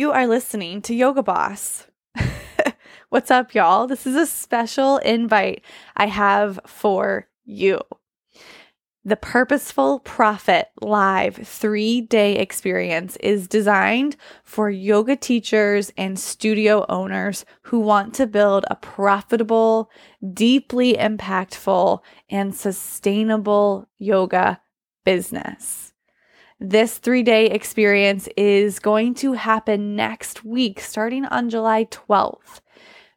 You are listening to Yoga Boss. What's up, y'all? This is a special invite I have for you. The Purposeful Profit Live three day experience is designed for yoga teachers and studio owners who want to build a profitable, deeply impactful, and sustainable yoga business. This three day experience is going to happen next week, starting on July 12th.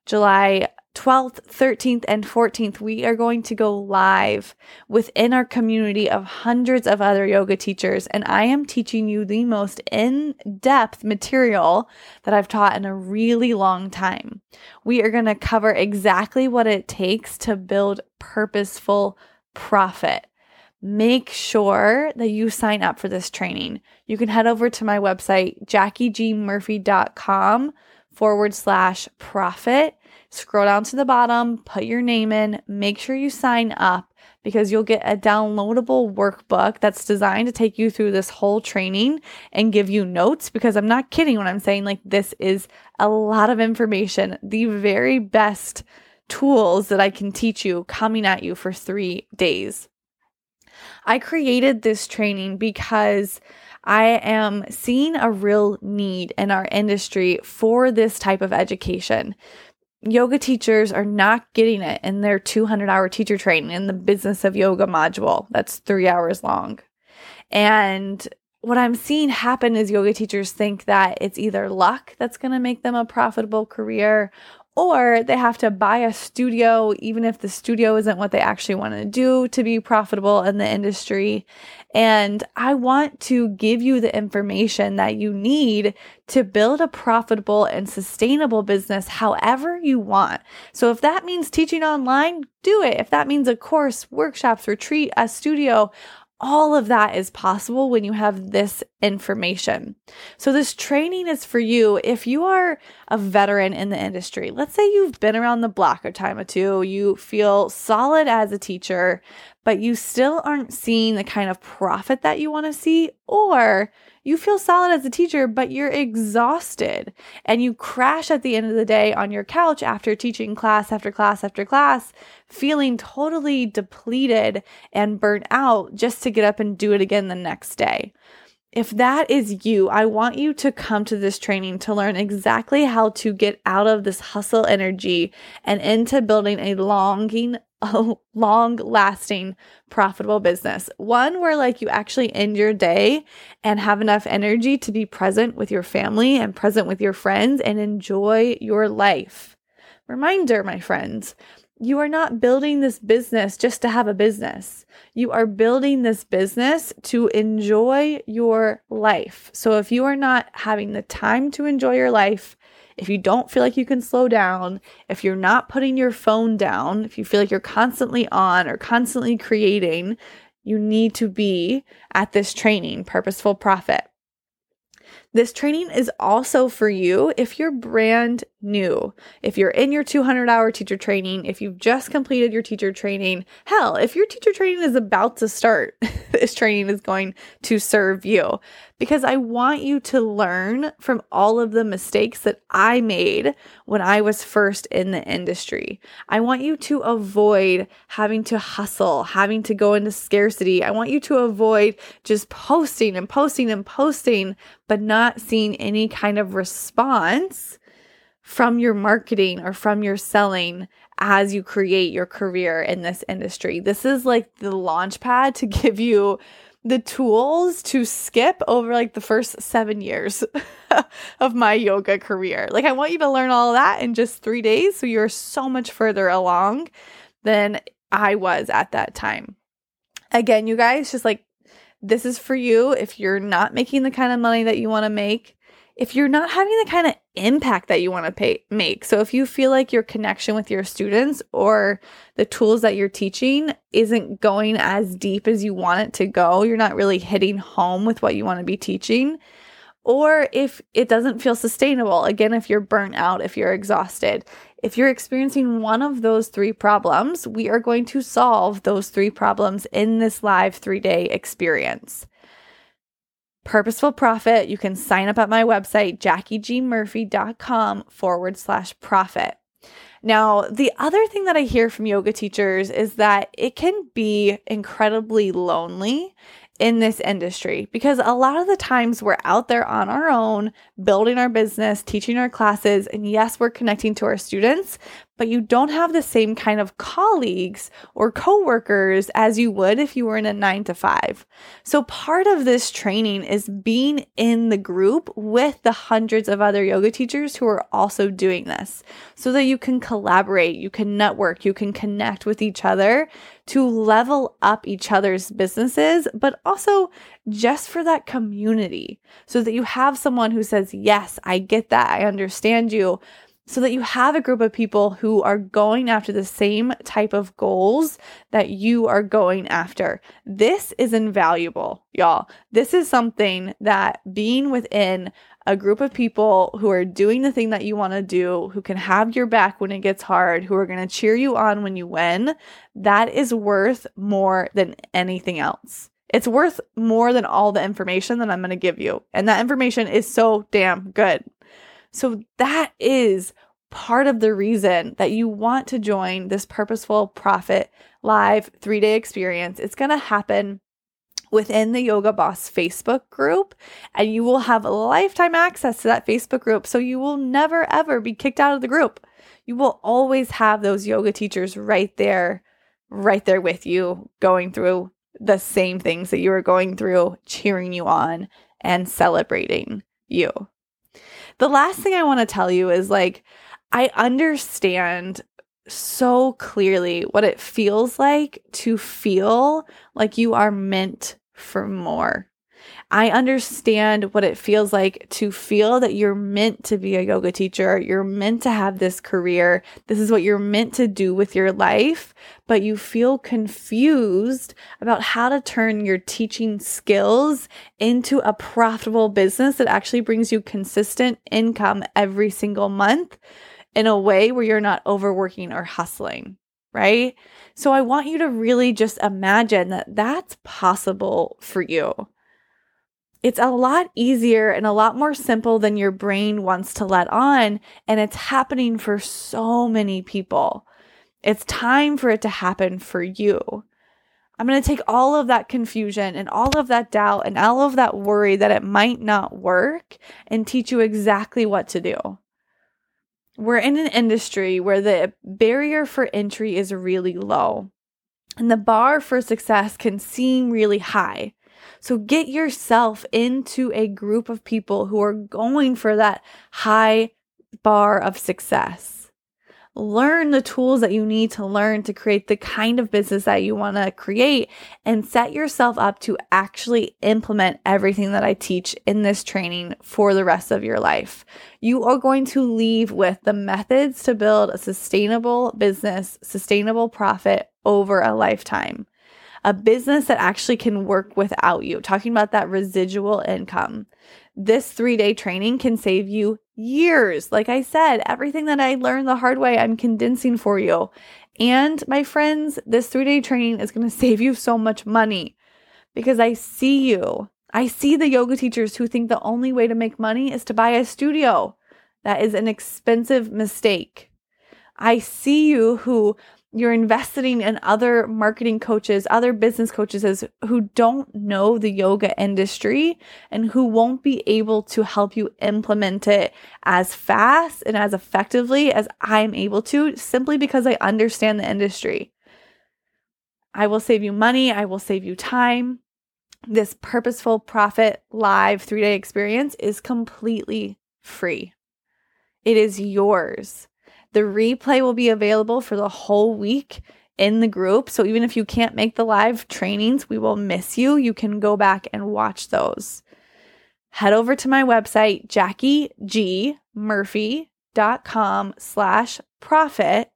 July 12th, 13th, and 14th, we are going to go live within our community of hundreds of other yoga teachers. And I am teaching you the most in depth material that I've taught in a really long time. We are going to cover exactly what it takes to build purposeful profit make sure that you sign up for this training. You can head over to my website, jackiegmurphy.com forward slash profit. Scroll down to the bottom, put your name in, make sure you sign up because you'll get a downloadable workbook that's designed to take you through this whole training and give you notes because I'm not kidding when I'm saying like this is a lot of information, the very best tools that I can teach you coming at you for 3 days. I created this training because I am seeing a real need in our industry for this type of education. Yoga teachers are not getting it in their 200 hour teacher training in the business of yoga module. That's three hours long. And what I'm seeing happen is yoga teachers think that it's either luck that's going to make them a profitable career or they have to buy a studio, even if the studio isn't what they actually want to do to be profitable in the industry. And I want to give you the information that you need to build a profitable and sustainable business however you want. So if that means teaching online, do it. If that means a course, workshops, retreat, a studio, all of that is possible when you have this information. So, this training is for you if you are a veteran in the industry. Let's say you've been around the block a time or two, you feel solid as a teacher, but you still aren't seeing the kind of profit that you want to see, or you feel solid as a teacher, but you're exhausted and you crash at the end of the day on your couch after teaching class after class after class, feeling totally depleted and burnt out just to get up and do it again the next day. If that is you, I want you to come to this training to learn exactly how to get out of this hustle energy and into building a longing a long lasting profitable business. One where like you actually end your day and have enough energy to be present with your family and present with your friends and enjoy your life. Reminder, my friends, you are not building this business just to have a business. You are building this business to enjoy your life. So if you are not having the time to enjoy your life, if you don't feel like you can slow down, if you're not putting your phone down, if you feel like you're constantly on or constantly creating, you need to be at this training, Purposeful Profit. This training is also for you if you're brand new, if you're in your 200 hour teacher training, if you've just completed your teacher training. Hell, if your teacher training is about to start, this training is going to serve you because I want you to learn from all of the mistakes that I made when I was first in the industry. I want you to avoid having to hustle, having to go into scarcity. I want you to avoid just posting and posting and posting, but not seeing any kind of response from your marketing or from your selling as you create your career in this industry. This is like the launch pad to give you the tools to skip over like the first seven years of my yoga career. Like, I want you to learn all that in just three days. So you're so much further along than I was at that time. Again, you guys, just like this is for you if you're not making the kind of money that you want to make if you're not having the kind of impact that you want to make. So if you feel like your connection with your students or the tools that you're teaching isn't going as deep as you want it to go, you're not really hitting home with what you want to be teaching, or if it doesn't feel sustainable, again, if you're burnt out, if you're exhausted, if you're experiencing one of those three problems, we are going to solve those three problems in this live three day experience. Purposeful Profit. You can sign up at my website, jackiegmurphy.com forward slash profit. Now, the other thing that I hear from yoga teachers is that it can be incredibly lonely in this industry because a lot of the times we're out there on our own, building our business, teaching our classes, and yes, we're connecting to our students, but you don't have the same kind of colleagues or coworkers as you would if you were in a nine to five. So, part of this training is being in the group with the hundreds of other yoga teachers who are also doing this so that you can collaborate, you can network, you can connect with each other to level up each other's businesses, but also just for that community so that you have someone who says, Yes, I get that. I understand you so that you have a group of people who are going after the same type of goals that you are going after. This is invaluable, y'all. This is something that being within a group of people who are doing the thing that you want to do, who can have your back when it gets hard, who are going to cheer you on when you win, that is worth more than anything else. It's worth more than all the information that I'm going to give you. And that information is so damn good. So that is part of the reason that you want to join this purposeful profit live three day experience. It's going to happen within the Yoga Boss Facebook group, and you will have lifetime access to that Facebook group. So you will never, ever be kicked out of the group. You will always have those yoga teachers right there, right there with you, going through the same things that you are going through, cheering you on and celebrating you. The last thing I want to tell you is like, I understand so clearly what it feels like to feel like you are meant for more. I understand what it feels like to feel that you're meant to be a yoga teacher. You're meant to have this career. This is what you're meant to do with your life, but you feel confused about how to turn your teaching skills into a profitable business that actually brings you consistent income every single month in a way where you're not overworking or hustling, right? So I want you to really just imagine that that's possible for you. It's a lot easier and a lot more simple than your brain wants to let on. And it's happening for so many people. It's time for it to happen for you. I'm going to take all of that confusion and all of that doubt and all of that worry that it might not work and teach you exactly what to do. We're in an industry where the barrier for entry is really low and the bar for success can seem really high. So get yourself into a group of people who are going for that high bar of success. Learn the tools that you need to learn to create the kind of business that you want to create and set yourself up to actually implement everything that I teach in this training for the rest of your life. You are going to leave with the methods to build a sustainable business, sustainable profit over a lifetime a business that actually can work without you, talking about that residual income. This three day training can save you years. Like I said, everything that I learned the hard way, I'm condensing for you. And my friends, this three day training is going to save you so much money because I see you. I see the yoga teachers who think the only way to make money is to buy a studio. That is an expensive mistake. I see you who you're investing in other marketing coaches, other business coaches who don't know the yoga industry and who won't be able to help you implement it as fast and as effectively as I'm able to simply because I understand the industry. I will save you money, I will save you time. This purposeful profit live 3-day experience is completely free. It is yours. The replay will be available for the whole week in the group. So even if you can't make the live trainings, we will miss you. You can go back and watch those. Head over to my website, jackiegmurphy.com slash profit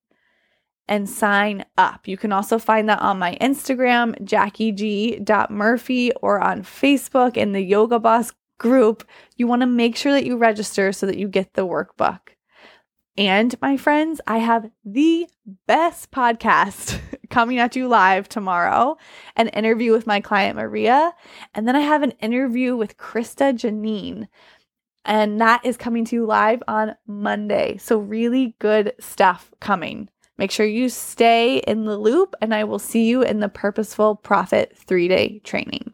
and sign up. You can also find that on my Instagram, jackieg.murphy, or on Facebook in the Yoga Boss group. You want to make sure that you register so that you get the workbook. And my friends, I have the best podcast coming at you live tomorrow an interview with my client Maria. And then I have an interview with Krista Janine. And that is coming to you live on Monday. So, really good stuff coming. Make sure you stay in the loop, and I will see you in the Purposeful Profit three day training.